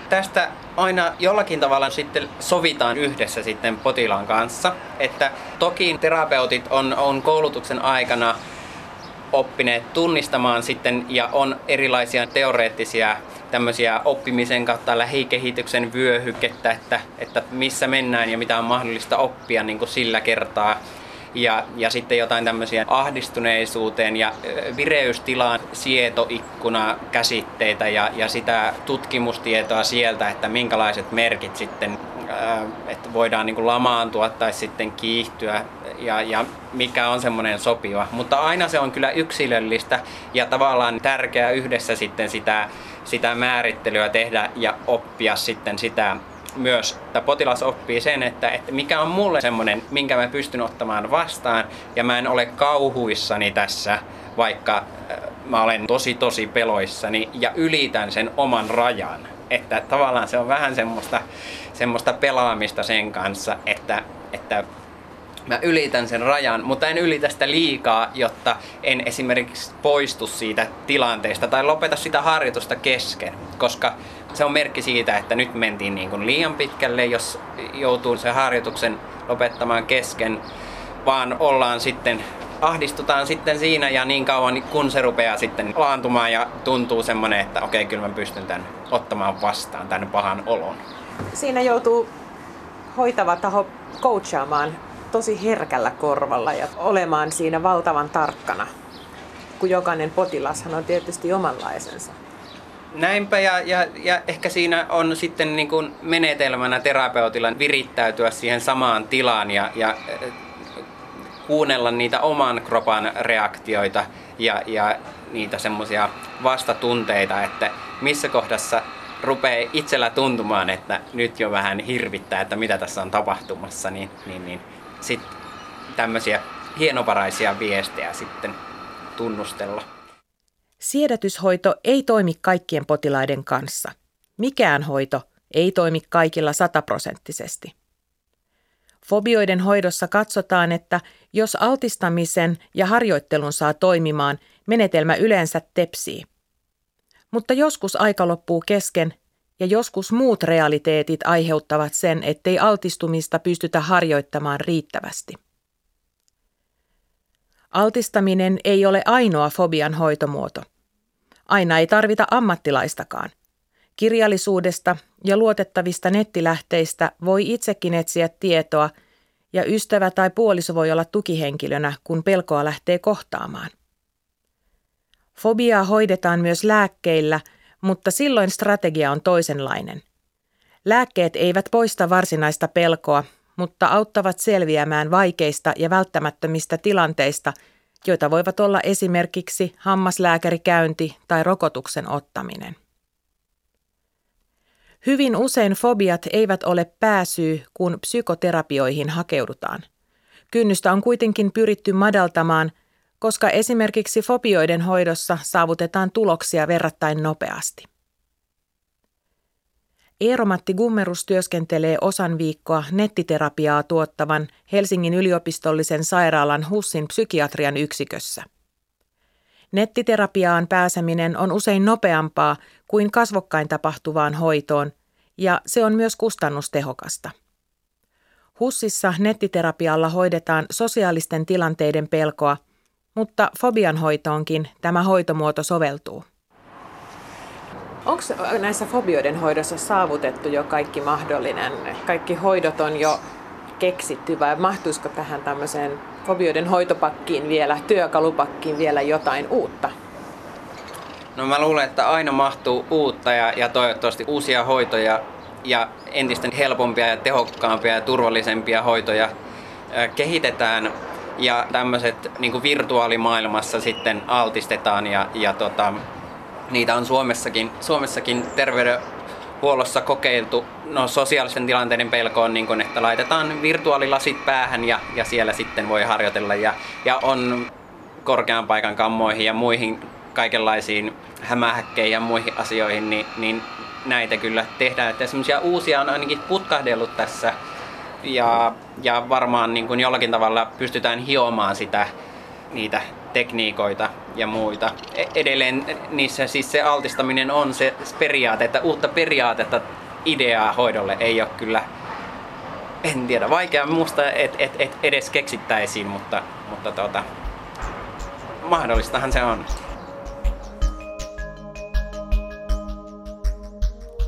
Speaker 5: Tästä aina jollakin tavalla sitten sovitaan yhdessä sitten potilaan kanssa. Että toki terapeutit on, on koulutuksen aikana oppineet tunnistamaan sitten ja on erilaisia teoreettisia tämmöisiä oppimisen kautta lähikehityksen vyöhykettä, että, että missä mennään ja mitä on mahdollista oppia niin kuin sillä kertaa ja, ja sitten jotain tämmöisiä ahdistuneisuuteen ja vireystilaan sietoikkuna käsitteitä ja, ja sitä tutkimustietoa sieltä, että minkälaiset merkit sitten että voidaan niin kuin lamaantua tai sitten kiihtyä ja, ja mikä on semmoinen sopiva. Mutta aina se on kyllä yksilöllistä ja tavallaan tärkeää yhdessä sitten sitä, sitä määrittelyä tehdä ja oppia sitten sitä myös, että potilas oppii sen, että, että mikä on mulle semmoinen, minkä mä pystyn ottamaan vastaan ja mä en ole kauhuissani tässä, vaikka äh, mä olen tosi tosi peloissani ja ylitän sen oman rajan. Että tavallaan se on vähän semmoista, semmoista pelaamista sen kanssa, että, että mä ylitän sen rajan, mutta en ylitä sitä liikaa, jotta en esimerkiksi poistu siitä tilanteesta tai lopeta sitä harjoitusta kesken, koska se on merkki siitä, että nyt mentiin niin kuin liian pitkälle, jos joutuu sen harjoituksen lopettamaan kesken, vaan ollaan sitten ahdistutaan sitten siinä ja niin kauan kun se rupeaa sitten laantumaan ja tuntuu semmoinen, että okei, okay, kyllä mä pystyn tämän ottamaan vastaan, tämän pahan olon.
Speaker 6: Siinä joutuu hoitava taho coachaamaan tosi herkällä korvalla ja olemaan siinä valtavan tarkkana, kun jokainen potilashan on tietysti omanlaisensa.
Speaker 5: Näinpä ja, ja, ja ehkä siinä on sitten niin kuin menetelmänä terapeutilla virittäytyä siihen samaan tilaan ja, ja äh, kuunnella niitä oman kropan reaktioita ja, ja niitä semmoisia vastatunteita, että missä kohdassa rupeaa itsellä tuntumaan, että nyt jo vähän hirvittää, että mitä tässä on tapahtumassa, niin, niin, niin sitten tämmöisiä hienovaraisia viestejä sitten tunnustella.
Speaker 6: Siedätyshoito ei toimi kaikkien potilaiden kanssa. Mikään hoito ei toimi kaikilla sataprosenttisesti. Fobioiden hoidossa katsotaan, että jos altistamisen ja harjoittelun saa toimimaan, menetelmä yleensä tepsii. Mutta joskus aika loppuu kesken ja joskus muut realiteetit aiheuttavat sen, ettei altistumista pystytä harjoittamaan riittävästi. Altistaminen ei ole ainoa fobian hoitomuoto. Aina ei tarvita ammattilaistakaan. Kirjallisuudesta ja luotettavista nettilähteistä voi itsekin etsiä tietoa ja ystävä tai puoliso voi olla tukihenkilönä, kun pelkoa lähtee kohtaamaan. Fobiaa hoidetaan myös lääkkeillä, mutta silloin strategia on toisenlainen. Lääkkeet eivät poista varsinaista pelkoa, mutta auttavat selviämään vaikeista ja välttämättömistä tilanteista, joita voivat olla esimerkiksi hammaslääkärikäynti tai rokotuksen ottaminen. Hyvin usein fobiat eivät ole pääsyy, kun psykoterapioihin hakeudutaan. Kynnystä on kuitenkin pyritty madaltamaan, koska esimerkiksi fobioiden hoidossa saavutetaan tuloksia verrattain nopeasti. Eeromatti Gummerus työskentelee osan viikkoa nettiterapiaa tuottavan Helsingin yliopistollisen sairaalan HUSSin psykiatrian yksikössä. Nettiterapiaan pääseminen on usein nopeampaa kuin kasvokkain tapahtuvaan hoitoon, ja se on myös kustannustehokasta. HUSSissa nettiterapialla hoidetaan sosiaalisten tilanteiden pelkoa, mutta fobian hoitoonkin tämä hoitomuoto soveltuu.
Speaker 1: Onko näissä fobioiden hoidossa saavutettu jo kaikki mahdollinen? Kaikki hoidot on jo keksitty vai mahtuisiko tähän tämmöiseen fobioiden hoitopakkiin vielä, työkalupakkiin vielä jotain uutta?
Speaker 5: No mä luulen, että aina mahtuu uutta ja, ja toivottavasti uusia hoitoja ja entistä helpompia ja tehokkaampia ja turvallisempia hoitoja kehitetään ja tämmöiset niin virtuaalimaailmassa sitten altistetaan ja, ja tota, niitä on Suomessakin, Suomessakin terveydenhuollossa kokeiltu. No sosiaalisten tilanteiden pelko on niin kuin, että laitetaan virtuaalilasit päähän ja, ja siellä sitten voi harjoitella ja, ja on korkean paikan kammoihin ja muihin kaikenlaisiin hämähäkkeihin ja muihin asioihin, niin, niin näitä kyllä tehdään. Että semmoisia uusia on ainakin putkahdellut tässä ja, ja varmaan niin kuin jollakin tavalla pystytään hiomaan sitä, niitä tekniikoita ja muita. E, edelleen niissä siis se altistaminen on se periaate, että uutta periaatetta ideaa hoidolle ei ole kyllä, en tiedä, vaikea muista, että et, et edes keksittäisiin, mutta, mutta tuota, mahdollistahan se on.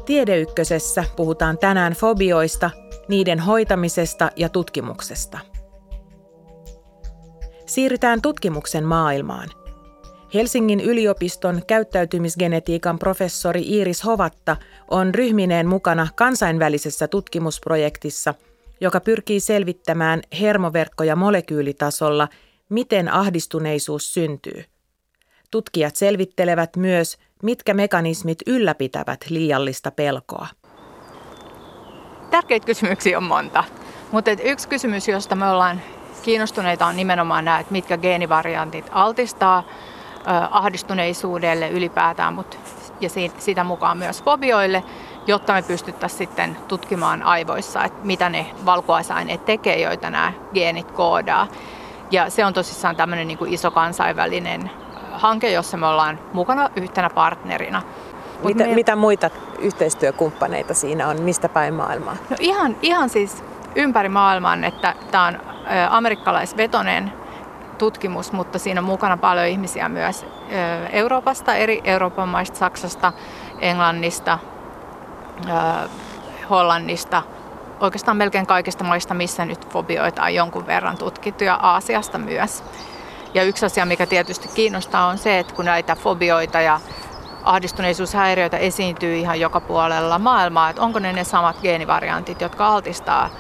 Speaker 6: Tiedeykkösessä puhutaan tänään fobioista, niiden hoitamisesta ja tutkimuksesta. Siirrytään tutkimuksen maailmaan. Helsingin yliopiston käyttäytymisgenetiikan professori Iiris Hovatta on ryhmineen mukana kansainvälisessä tutkimusprojektissa, joka pyrkii selvittämään hermoverkko- ja molekyylitasolla, miten ahdistuneisuus syntyy. Tutkijat selvittelevät myös, mitkä mekanismit ylläpitävät liiallista pelkoa.
Speaker 4: Tärkeitä kysymyksiä on monta, mutta yksi kysymys, josta me ollaan kiinnostuneita on nimenomaan nämä, että mitkä geenivariantit altistaa ahdistuneisuudelle ylipäätään, mutta ja sitä mukaan myös fobioille, jotta me pystyttäisiin sitten tutkimaan aivoissa, että mitä ne valkuaisaineet tekee, joita nämä geenit koodaa. Ja se on tosissaan tämmöinen niin kuin iso kansainvälinen hanke, jossa me ollaan mukana yhtenä partnerina.
Speaker 1: mitä, me... mitä muita yhteistyökumppaneita siinä on? Mistä päin maailmaa?
Speaker 4: No ihan, ihan siis ympäri maailman, että tämä on amerikkalaisvetonen tutkimus, mutta siinä on mukana paljon ihmisiä myös Euroopasta, eri Euroopan maista, Saksasta, Englannista, Hollannista, oikeastaan melkein kaikista maista, missä nyt fobioita on jonkun verran tutkittu ja Aasiasta myös. Ja yksi asia, mikä tietysti kiinnostaa, on se, että kun näitä fobioita ja ahdistuneisuushäiriöitä esiintyy ihan joka puolella maailmaa, että onko ne ne samat geenivariantit, jotka altistaa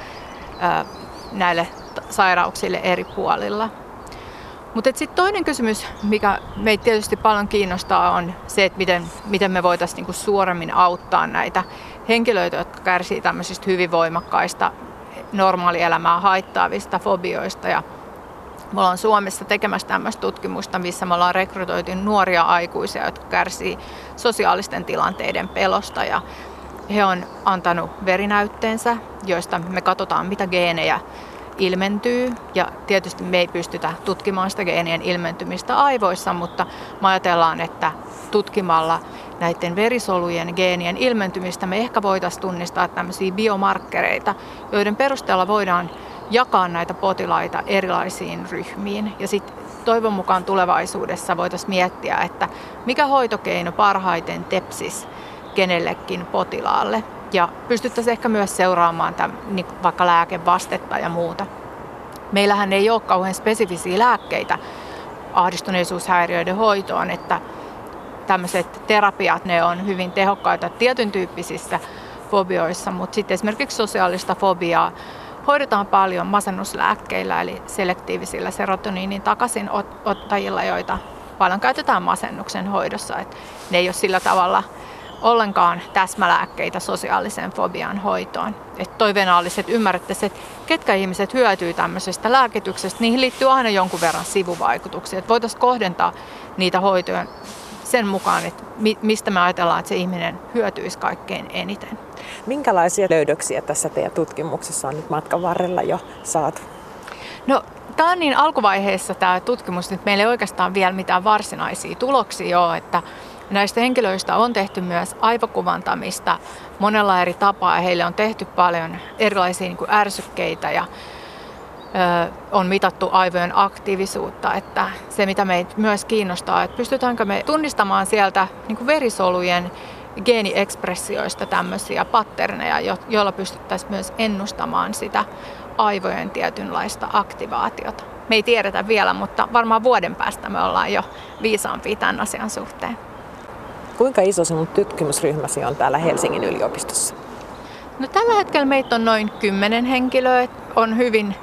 Speaker 4: näille sairauksille eri puolilla. Mutta sitten toinen kysymys, mikä meitä tietysti paljon kiinnostaa, on se, että miten, miten me voitaisiin niinku suoremmin auttaa näitä henkilöitä, jotka kärsivät tämmöisistä hyvin voimakkaista normaalielämää haittaavista fobioista. Ja me ollaan Suomessa tekemässä tämmöistä tutkimusta, missä me ollaan rekrytoitu nuoria aikuisia, jotka kärsii sosiaalisten tilanteiden pelosta. Ja he on antanut verinäytteensä, joista me katsotaan, mitä geenejä ilmentyy ja tietysti me ei pystytä tutkimaan sitä geenien ilmentymistä aivoissa, mutta me ajatellaan, että tutkimalla näiden verisolujen geenien ilmentymistä me ehkä voitaisiin tunnistaa tämmöisiä biomarkkereita, joiden perusteella voidaan jakaa näitä potilaita erilaisiin ryhmiin. Ja sitten toivon mukaan tulevaisuudessa voitaisiin miettiä, että mikä hoitokeino parhaiten tepsis kenellekin potilaalle. Ja pystyttäisiin ehkä myös seuraamaan tämän, niin vaikka lääkevastetta ja muuta. Meillähän ei ole kauhean spesifisiä lääkkeitä ahdistuneisuushäiriöiden hoitoon, että tämmöiset terapiat, ne on hyvin tehokkaita tietyn tyyppisissä fobioissa, mutta sitten esimerkiksi sosiaalista fobiaa hoidetaan paljon masennuslääkkeillä, eli selektiivisillä serotoniinin takaisinottajilla, joita paljon käytetään masennuksen hoidossa. Et ne ei ole sillä tavalla ollenkaan täsmälääkkeitä sosiaalisen fobian hoitoon. Et toiveena olisi, että ymmärrettäisiin, että ketkä ihmiset hyötyy tämmöisestä lääkityksestä. Niihin liittyy aina jonkun verran sivuvaikutuksia. Että voitaisiin kohdentaa niitä hoitoja sen mukaan, että mistä me ajatellaan, että se ihminen hyötyisi kaikkein eniten.
Speaker 1: Minkälaisia löydöksiä tässä teidän tutkimuksessa on nyt matkan varrella jo saatu?
Speaker 4: No, tämä on niin alkuvaiheessa tämä tutkimus, että meillä ei oikeastaan vielä mitään varsinaisia tuloksia ole, että näistä henkilöistä on tehty myös aivokuvantamista monella eri tapaa heille on tehty paljon erilaisia niin kuin ärsykkeitä ja on mitattu aivojen aktiivisuutta. Että se, mitä meitä myös kiinnostaa, että pystytäänkö me tunnistamaan sieltä niin verisolujen geeniekspressioista tämmöisiä patterneja, joilla pystyttäisiin myös ennustamaan sitä aivojen tietynlaista aktivaatiota. Me ei tiedetä vielä, mutta varmaan vuoden päästä me ollaan jo viisaampia tämän asian suhteen.
Speaker 1: Kuinka iso sinun tutkimusryhmäsi on täällä Helsingin yliopistossa?
Speaker 4: No, tällä hetkellä meitä on noin kymmenen henkilöä. On hyvin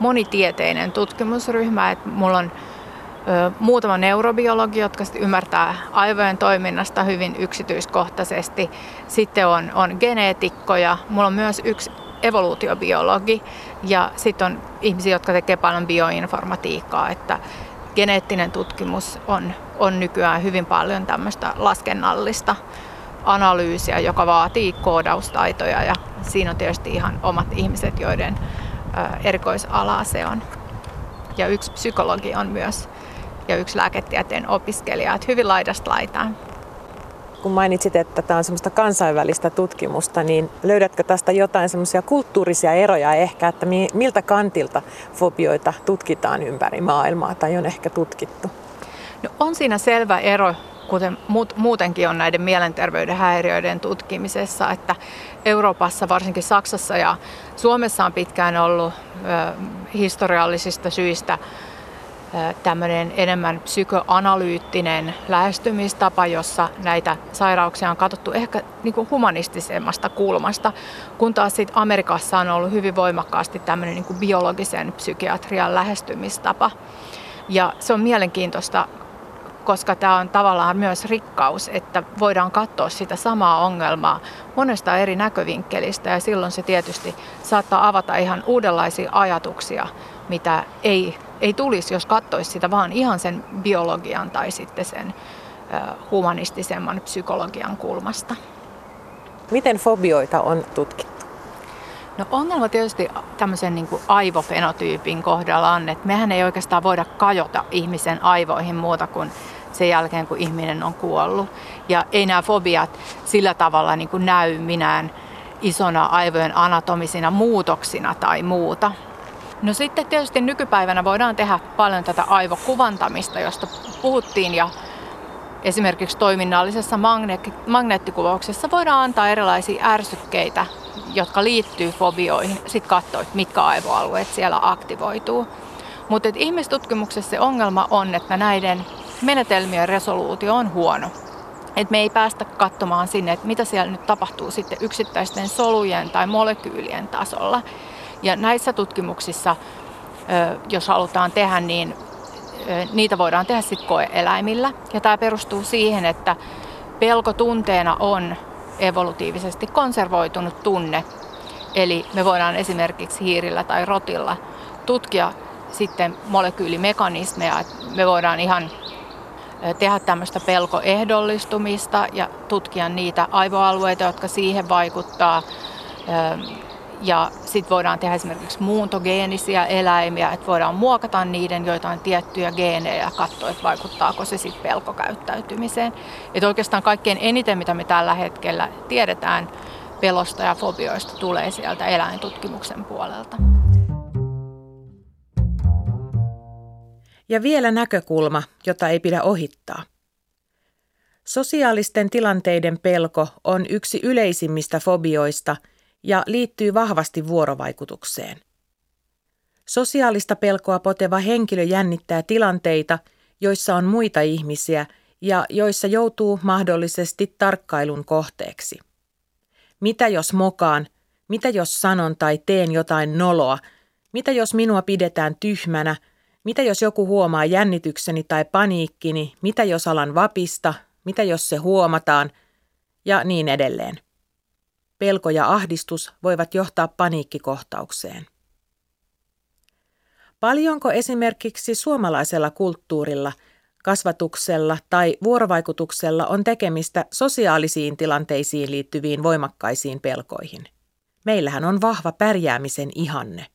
Speaker 4: monitieteinen tutkimusryhmä. Että mulla on ö, muutama neurobiologi, jotka ymmärtää aivojen toiminnasta hyvin yksityiskohtaisesti. Sitten on, on geneetikkoja. Mulla on myös yksi evoluutiobiologi ja sitten on ihmisiä, jotka tekee paljon bioinformatiikkaa, että geneettinen tutkimus on, on nykyään hyvin paljon tämmöistä laskennallista analyysiä, joka vaatii koodaustaitoja ja siinä on tietysti ihan omat ihmiset, joiden erikoisalaa se on. Ja yksi psykologi on myös ja yksi lääketieteen opiskelija, että hyvin laidasta laitaan.
Speaker 1: Kun mainitsit, että tämä on semmoista kansainvälistä tutkimusta, niin löydätkö tästä jotain semmoisia kulttuurisia eroja ehkä, että miltä kantilta fobioita tutkitaan ympäri maailmaa tai on ehkä tutkittu?
Speaker 4: No on siinä selvä ero kuten muutenkin on näiden mielenterveyden häiriöiden tutkimisessa, että Euroopassa, varsinkin Saksassa ja Suomessa on pitkään ollut historiallisista syistä tämmöinen enemmän psykoanalyyttinen lähestymistapa, jossa näitä sairauksia on katsottu ehkä niin kuin humanistisemmasta kulmasta, kun taas sitten Amerikassa on ollut hyvin voimakkaasti tämmöinen niin kuin biologisen psykiatrian lähestymistapa. Ja se on mielenkiintoista koska tämä on tavallaan myös rikkaus, että voidaan katsoa sitä samaa ongelmaa monesta eri näkövinkkelistä ja silloin se tietysti saattaa avata ihan uudenlaisia ajatuksia, mitä ei, ei tulisi, jos katsoisi sitä vaan ihan sen biologian tai sitten sen humanistisemman psykologian kulmasta.
Speaker 1: Miten fobioita on tutkittu?
Speaker 4: No ongelma tietysti tämmöisen niin kuin aivofenotyypin kohdalla on, että mehän ei oikeastaan voida kajota ihmisen aivoihin muuta kuin sen jälkeen, kun ihminen on kuollut. Ja ei nämä fobiat sillä tavalla niin kuin näy minään isona aivojen anatomisina muutoksina tai muuta. No sitten tietysti nykypäivänä voidaan tehdä paljon tätä aivokuvantamista, josta puhuttiin ja esimerkiksi toiminnallisessa magneettikuvauksessa voidaan antaa erilaisia ärsykkeitä, jotka liittyy fobioihin, sitten katsoa, mitkä aivoalueet siellä aktivoituu. Mutta ihmistutkimuksessa se ongelma on, että näiden menetelmien resoluutio on huono. Et me ei päästä katsomaan sinne, että mitä siellä nyt tapahtuu sitten yksittäisten solujen tai molekyylien tasolla. Ja näissä tutkimuksissa, jos halutaan tehdä, niin niitä voidaan tehdä sitten koeeläimillä. Ja tämä perustuu siihen, että pelkotunteena on evolutiivisesti konservoitunut tunne. Eli me voidaan esimerkiksi hiirillä tai rotilla tutkia sitten molekyylimekanismeja. Me voidaan ihan tehdä tämmöistä pelkoehdollistumista ja tutkia niitä aivoalueita, jotka siihen vaikuttaa. Ja sitten voidaan tehdä esimerkiksi muuntogeenisiä eläimiä, että voidaan muokata niiden joitain tiettyjä geenejä ja katsoa, että vaikuttaako se sitten pelkokäyttäytymiseen. Että oikeastaan kaikkein eniten, mitä me tällä hetkellä tiedetään pelosta ja fobioista, tulee sieltä eläintutkimuksen puolelta.
Speaker 6: Ja vielä näkökulma, jota ei pidä ohittaa. Sosiaalisten tilanteiden pelko on yksi yleisimmistä fobioista ja liittyy vahvasti vuorovaikutukseen. Sosiaalista pelkoa poteva henkilö jännittää tilanteita, joissa on muita ihmisiä ja joissa joutuu mahdollisesti tarkkailun kohteeksi. Mitä jos mokaan? Mitä jos sanon tai teen jotain noloa? Mitä jos minua pidetään tyhmänä? Mitä jos joku huomaa jännitykseni tai paniikkini? Mitä jos alan vapista? Mitä jos se huomataan? Ja niin edelleen. Pelko ja ahdistus voivat johtaa paniikkikohtaukseen. Paljonko esimerkiksi suomalaisella kulttuurilla, kasvatuksella tai vuorovaikutuksella on tekemistä sosiaalisiin tilanteisiin liittyviin voimakkaisiin pelkoihin? Meillähän on vahva pärjäämisen ihanne.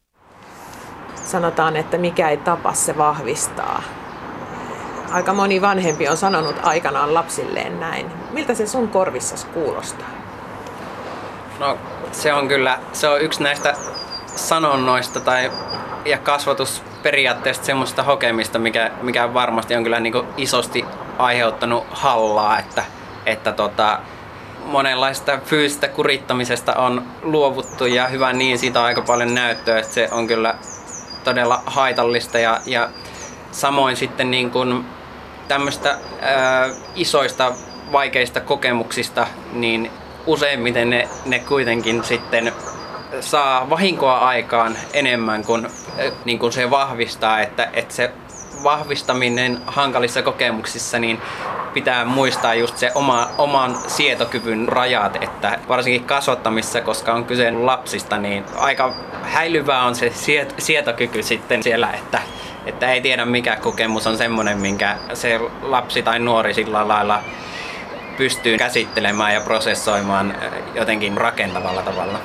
Speaker 1: Sanotaan, että mikä ei tapa, se vahvistaa. Aika moni vanhempi on sanonut aikanaan lapsilleen näin. Miltä se sun korvissas kuulostaa?
Speaker 5: No se on kyllä, se on yksi näistä sanonnoista tai ja kasvatusperiaatteesta semmoista hokemista, mikä, mikä varmasti on kyllä niin isosti aiheuttanut hallaa, että, että tota, monenlaista fyysistä kurittamisesta on luovuttu ja hyvä niin, siitä on aika paljon näyttöä, että se on kyllä todella haitallista ja, ja samoin sitten niin kuin tämmöistä isoista vaikeista kokemuksista, niin useimmiten ne, ne kuitenkin sitten saa vahinkoa aikaan enemmän kuin, niin kuin se vahvistaa, että, että se vahvistaminen hankalissa kokemuksissa, niin pitää muistaa just se oma, oman sietokyvyn rajat, että varsinkin kasvattamissa, koska on kyse lapsista, niin aika häilyvää on se siet, sietokyky sitten siellä, että, että ei tiedä mikä kokemus on semmoinen, minkä se lapsi tai nuori sillä lailla pystyy käsittelemään ja prosessoimaan jotenkin rakentavalla tavalla.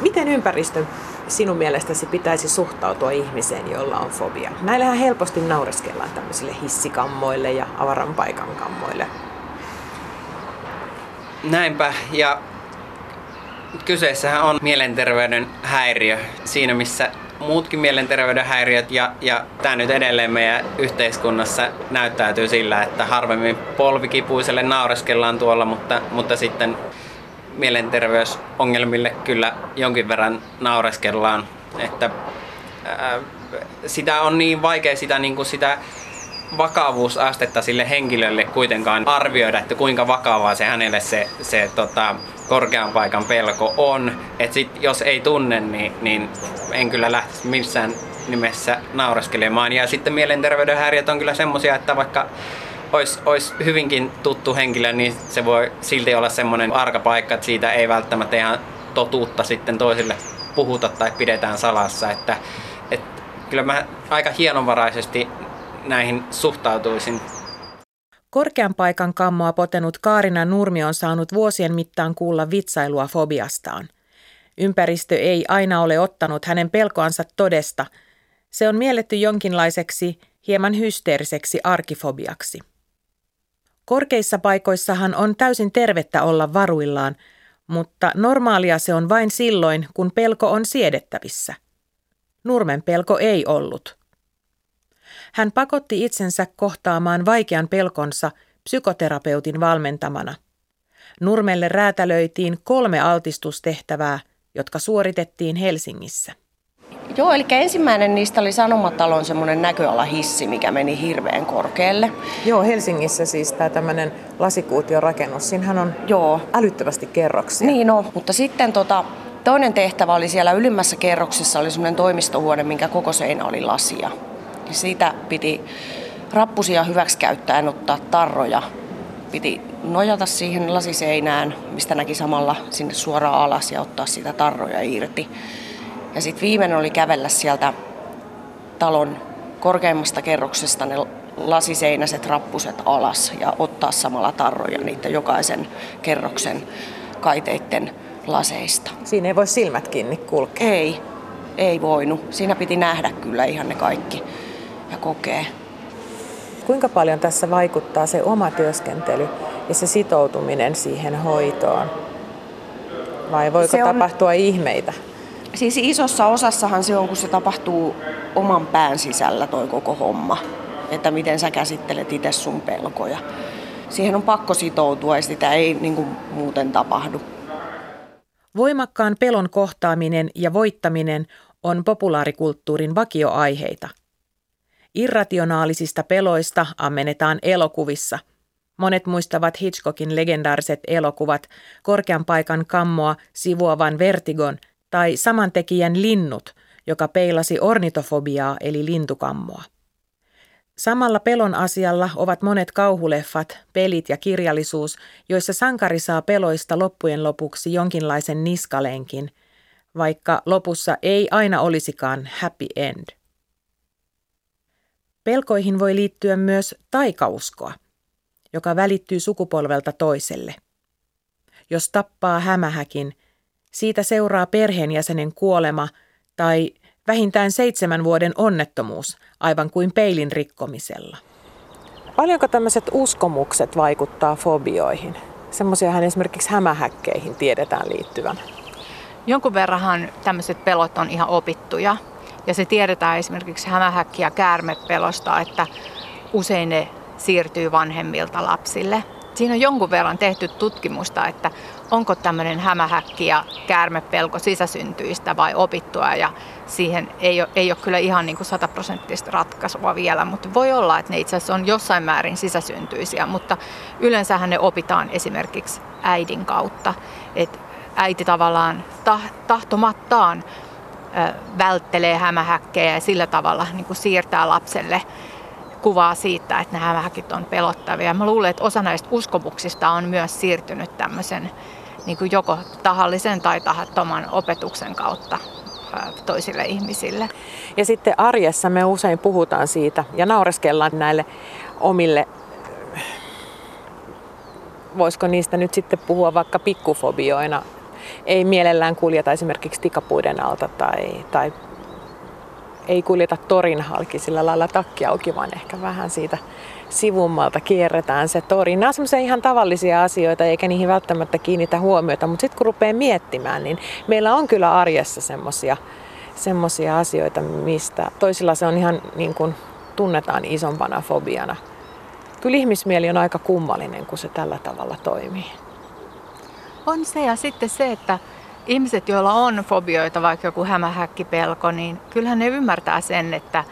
Speaker 1: Miten ympäristön sinun mielestäsi pitäisi suhtautua ihmiseen, jolla on fobia? Näillähän helposti naureskellaan tämmöisille hissikammoille ja avaran paikan kammoille.
Speaker 5: Näinpä, ja kyseessähän on mielenterveyden häiriö siinä, missä muutkin mielenterveyden häiriöt ja, ja tämä nyt edelleen meidän yhteiskunnassa näyttäytyy sillä, että harvemmin polvikipuiselle naureskellaan tuolla, mutta, mutta sitten mielenterveysongelmille kyllä jonkin verran naureskellaan, että ää, sitä on niin vaikea sitä, niin kuin sitä vakavuusastetta sille henkilölle kuitenkaan arvioida, että kuinka vakavaa se hänelle se, se tota, korkean paikan pelko on. Et sit, jos ei tunne, niin, niin en kyllä lähtisi missään nimessä naureskelemaan. Ja sitten mielenterveyden häiriöt on kyllä semmoisia, että vaikka olisi, olisi hyvinkin tuttu henkilö, niin se voi silti olla semmoinen arka paikka, että siitä ei välttämättä ihan totuutta sitten toisille puhuta tai pidetään salassa. Että, että kyllä mä aika hienovaraisesti näihin suhtautuisin.
Speaker 6: Korkean paikan kammoa potenut Kaarina Nurmi on saanut vuosien mittaan kuulla vitsailua fobiastaan. Ympäristö ei aina ole ottanut hänen pelkoansa todesta. Se on mielletty jonkinlaiseksi, hieman hysteeriseksi arkifobiaksi. Korkeissa paikoissahan on täysin tervettä olla varuillaan, mutta normaalia se on vain silloin, kun pelko on siedettävissä. Nurmen pelko ei ollut. Hän pakotti itsensä kohtaamaan vaikean pelkonsa psykoterapeutin valmentamana. Nurmelle räätälöitiin kolme altistustehtävää, jotka suoritettiin Helsingissä.
Speaker 3: Joo, eli ensimmäinen niistä oli Sanomatalon semmoinen näköalahissi, mikä meni hirveän korkealle.
Speaker 1: Joo, Helsingissä siis tämä tämmöinen lasikuution rakennus, siinähän on Joo. älyttömästi kerroksia.
Speaker 3: Niin on, mutta sitten tota, toinen tehtävä oli siellä ylimmässä kerroksessa oli semmoinen toimistohuone, minkä koko seinä oli lasia. Ja siitä piti rappusia hyväksikäyttäen ottaa tarroja. Piti nojata siihen lasiseinään, mistä näki samalla sinne suoraan alas ja ottaa sitä tarroja irti. Ja sitten viimeinen oli kävellä sieltä talon korkeimmasta kerroksesta ne lasiseinäiset rappuset alas ja ottaa samalla tarroja niitä jokaisen kerroksen kaiteiden laseista.
Speaker 1: Siinä ei voi silmät kiinni kulkea.
Speaker 3: Ei, ei voinut. Siinä piti nähdä kyllä ihan ne kaikki ja kokee.
Speaker 1: Kuinka paljon tässä vaikuttaa se oma työskentely ja se sitoutuminen siihen hoitoon? Vai voiko se on... tapahtua ihmeitä?
Speaker 3: Siis isossa osassahan se on, kun se tapahtuu oman pään sisällä toi koko homma. Että miten sä käsittelet itse sun pelkoja. Siihen on pakko sitoutua ja sitä ei niin kuin, muuten tapahdu.
Speaker 6: Voimakkaan pelon kohtaaminen ja voittaminen on populaarikulttuurin vakioaiheita. Irrationaalisista peloista ammennetaan elokuvissa. Monet muistavat Hitchcockin legendaariset elokuvat, korkean paikan kammoa sivuavan vertigon tai samantekijän linnut, joka peilasi ornitofobiaa eli lintukammoa. Samalla pelon asialla ovat monet kauhuleffat, pelit ja kirjallisuus, joissa sankari saa peloista loppujen lopuksi jonkinlaisen niskalenkin, vaikka lopussa ei aina olisikaan happy end. Pelkoihin voi liittyä myös taikauskoa, joka välittyy sukupolvelta toiselle. Jos tappaa hämähäkin, siitä seuraa perheenjäsenen kuolema tai vähintään seitsemän vuoden onnettomuus, aivan kuin peilin rikkomisella.
Speaker 1: Paljonko tämmöiset uskomukset vaikuttaa fobioihin? Semmoisiahan esimerkiksi hämähäkkeihin tiedetään liittyvän.
Speaker 4: Jonkun verranhan tämmöiset pelot on ihan opittuja. Ja se tiedetään esimerkiksi hämähäkki- ja käärmepelosta, että usein ne siirtyy vanhemmilta lapsille. Siinä on jonkun verran tehty tutkimusta, että onko tämmöinen hämähäkki ja käärmepelko sisäsyntyistä vai opittua. Ja siihen ei ole, ei ole kyllä ihan niin kuin sataprosenttista ratkaisua vielä, mutta voi olla, että ne itse asiassa on jossain määrin sisäsyntyisiä, mutta yleensähän ne opitaan esimerkiksi äidin kautta. Että äiti tavallaan tahtomattaan välttelee hämähäkkejä ja sillä tavalla niin kuin siirtää lapselle kuvaa siitä, että nämä hämähäkit on pelottavia. Mä luulen, että osa näistä uskomuksista on myös siirtynyt tämmöisen niin kuin joko tahallisen tai tahattoman opetuksen kautta toisille ihmisille.
Speaker 1: Ja sitten arjessa me usein puhutaan siitä ja naureskellaan näille omille, voisiko niistä nyt sitten puhua vaikka pikkufobioina. Ei mielellään kuljeta esimerkiksi tikapuiden alta tai, tai ei kuljeta torin halki sillä lailla takki auki, vaan ehkä vähän siitä sivummalta kierretään se tori. Nämä on semmoisia ihan tavallisia asioita, eikä niihin välttämättä kiinnitä huomiota, mutta sitten kun rupeaa miettimään, niin meillä on kyllä arjessa semmoisia semmoisia asioita, mistä toisilla se on ihan niin kuin tunnetaan isompana fobiana. Kyllä ihmismieli on aika kummallinen, kun se tällä tavalla toimii.
Speaker 4: On se ja sitten se, että ihmiset, joilla on fobioita, vaikka joku hämähäkkipelko, niin kyllähän ne ymmärtää sen, että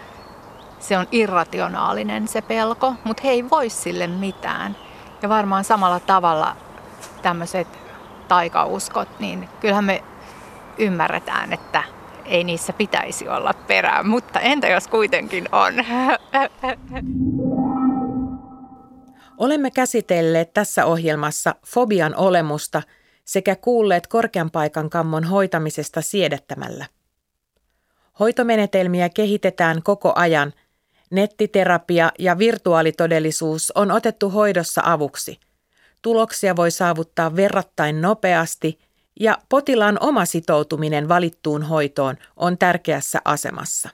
Speaker 4: se on irrationaalinen se pelko, mutta he ei voi sille mitään. Ja varmaan samalla tavalla tämmöiset taikauskot, niin kyllähän me ymmärretään, että ei niissä pitäisi olla perää, mutta entä jos kuitenkin on?
Speaker 6: Olemme käsitelleet tässä ohjelmassa fobian olemusta sekä kuulleet korkean paikan kammon hoitamisesta siedettämällä. Hoitomenetelmiä kehitetään koko ajan. Nettiterapia ja virtuaalitodellisuus on otettu hoidossa avuksi. Tuloksia voi saavuttaa verrattain nopeasti ja potilaan oma sitoutuminen valittuun hoitoon on tärkeässä asemassa.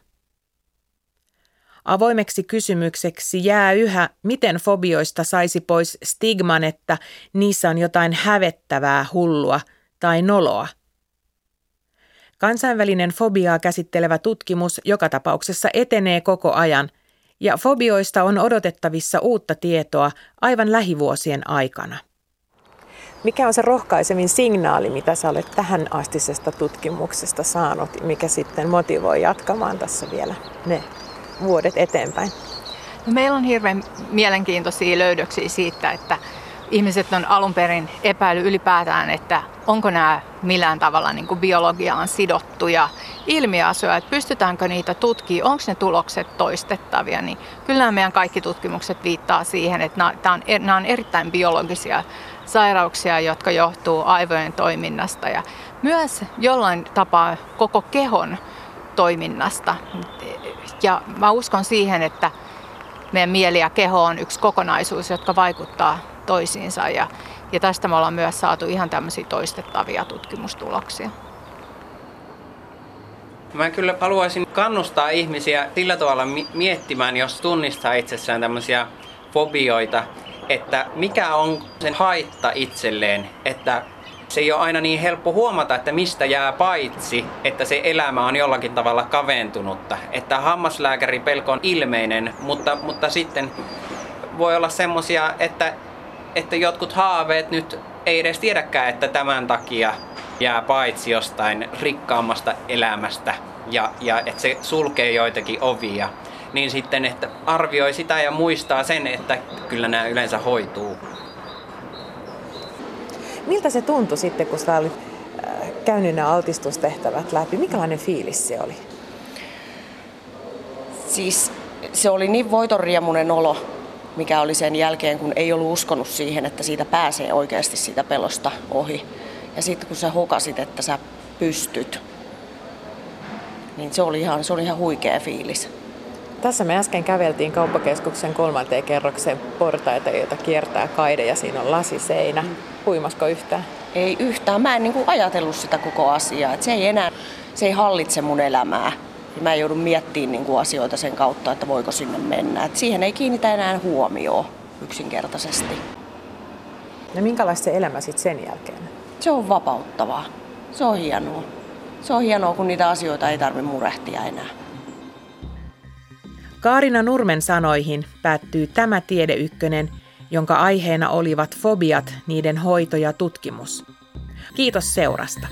Speaker 6: Avoimeksi kysymykseksi jää yhä, miten fobioista saisi pois stigman, että niissä on jotain hävettävää, hullua tai noloa. Kansainvälinen fobiaa käsittelevä tutkimus joka tapauksessa etenee koko ajan, ja fobioista on odotettavissa uutta tietoa aivan lähivuosien aikana.
Speaker 1: Mikä on se rohkaisevin signaali, mitä sä olet tähän astisesta tutkimuksesta saanut, mikä sitten motivoi jatkamaan tässä vielä ne vuodet eteenpäin?
Speaker 4: No meillä on hirveän mielenkiintoisia löydöksiä siitä, että ihmiset on alun perin epäily ylipäätään, että onko nämä millään tavalla niin kuin biologiaan sidottuja ilmiasuja, että pystytäänkö niitä tutkimaan, onko ne tulokset toistettavia, niin kyllä meidän kaikki tutkimukset viittaa siihen, että nämä nämä on erittäin biologisia sairauksia, jotka johtuu aivojen toiminnasta ja myös jollain tapaa koko kehon toiminnasta. Ja mä uskon siihen, että meidän mieli ja keho on yksi kokonaisuus, jotka vaikuttaa toisiinsa. Ja, ja tästä me ollaan myös saatu ihan tämmöisiä toistettavia tutkimustuloksia.
Speaker 5: Mä kyllä haluaisin kannustaa ihmisiä sillä tavalla miettimään, jos tunnistaa itsessään tämmöisiä fobioita, että mikä on sen haitta itselleen, että se ei ole aina niin helppo huomata, että mistä jää paitsi, että se elämä on jollakin tavalla kaventunutta. Että hammaslääkäri pelko on ilmeinen, mutta, mutta sitten voi olla semmosia, että, että jotkut haaveet nyt ei edes tiedäkään, että tämän takia jää paitsi jostain rikkaammasta elämästä ja, ja että se sulkee joitakin ovia, niin sitten että arvioi sitä ja muistaa sen, että kyllä nämä yleensä hoituu.
Speaker 1: Miltä se tuntui sitten, kun sä olit äh, käynyt nämä altistustehtävät läpi? Mikälainen fiilis se oli?
Speaker 3: Siis se oli niin voitonriemunen olo, mikä oli sen jälkeen, kun ei ollut uskonut siihen, että siitä pääsee oikeasti siitä pelosta ohi. Ja sitten kun sä hukasit, että sä pystyt, niin se oli ihan, se oli ihan huikea fiilis.
Speaker 1: Tässä me äsken käveltiin kauppakeskuksen kolmanteen kerroksen portaita, joita kiertää kaide ja siinä on lasiseinä. Huimasko yhtään?
Speaker 3: Ei yhtään. Mä en niin kuin ajatellut sitä koko asiaa. Et se ei enää, se ei hallitse mun elämää. Mä joudun miettimään niin kuin asioita sen kautta, että voiko sinne mennä. Et siihen ei kiinnitä enää huomioon yksinkertaisesti.
Speaker 1: No minkälaista se elämä sitten sen jälkeen?
Speaker 3: Se on vapauttavaa. Se on hienoa. Se on hienoa, kun niitä asioita ei tarvitse murehtia enää.
Speaker 6: Kaarina Nurmen sanoihin päättyy tämä Tiede Ykkönen, jonka aiheena olivat fobiat, niiden hoito ja tutkimus. Kiitos seurasta.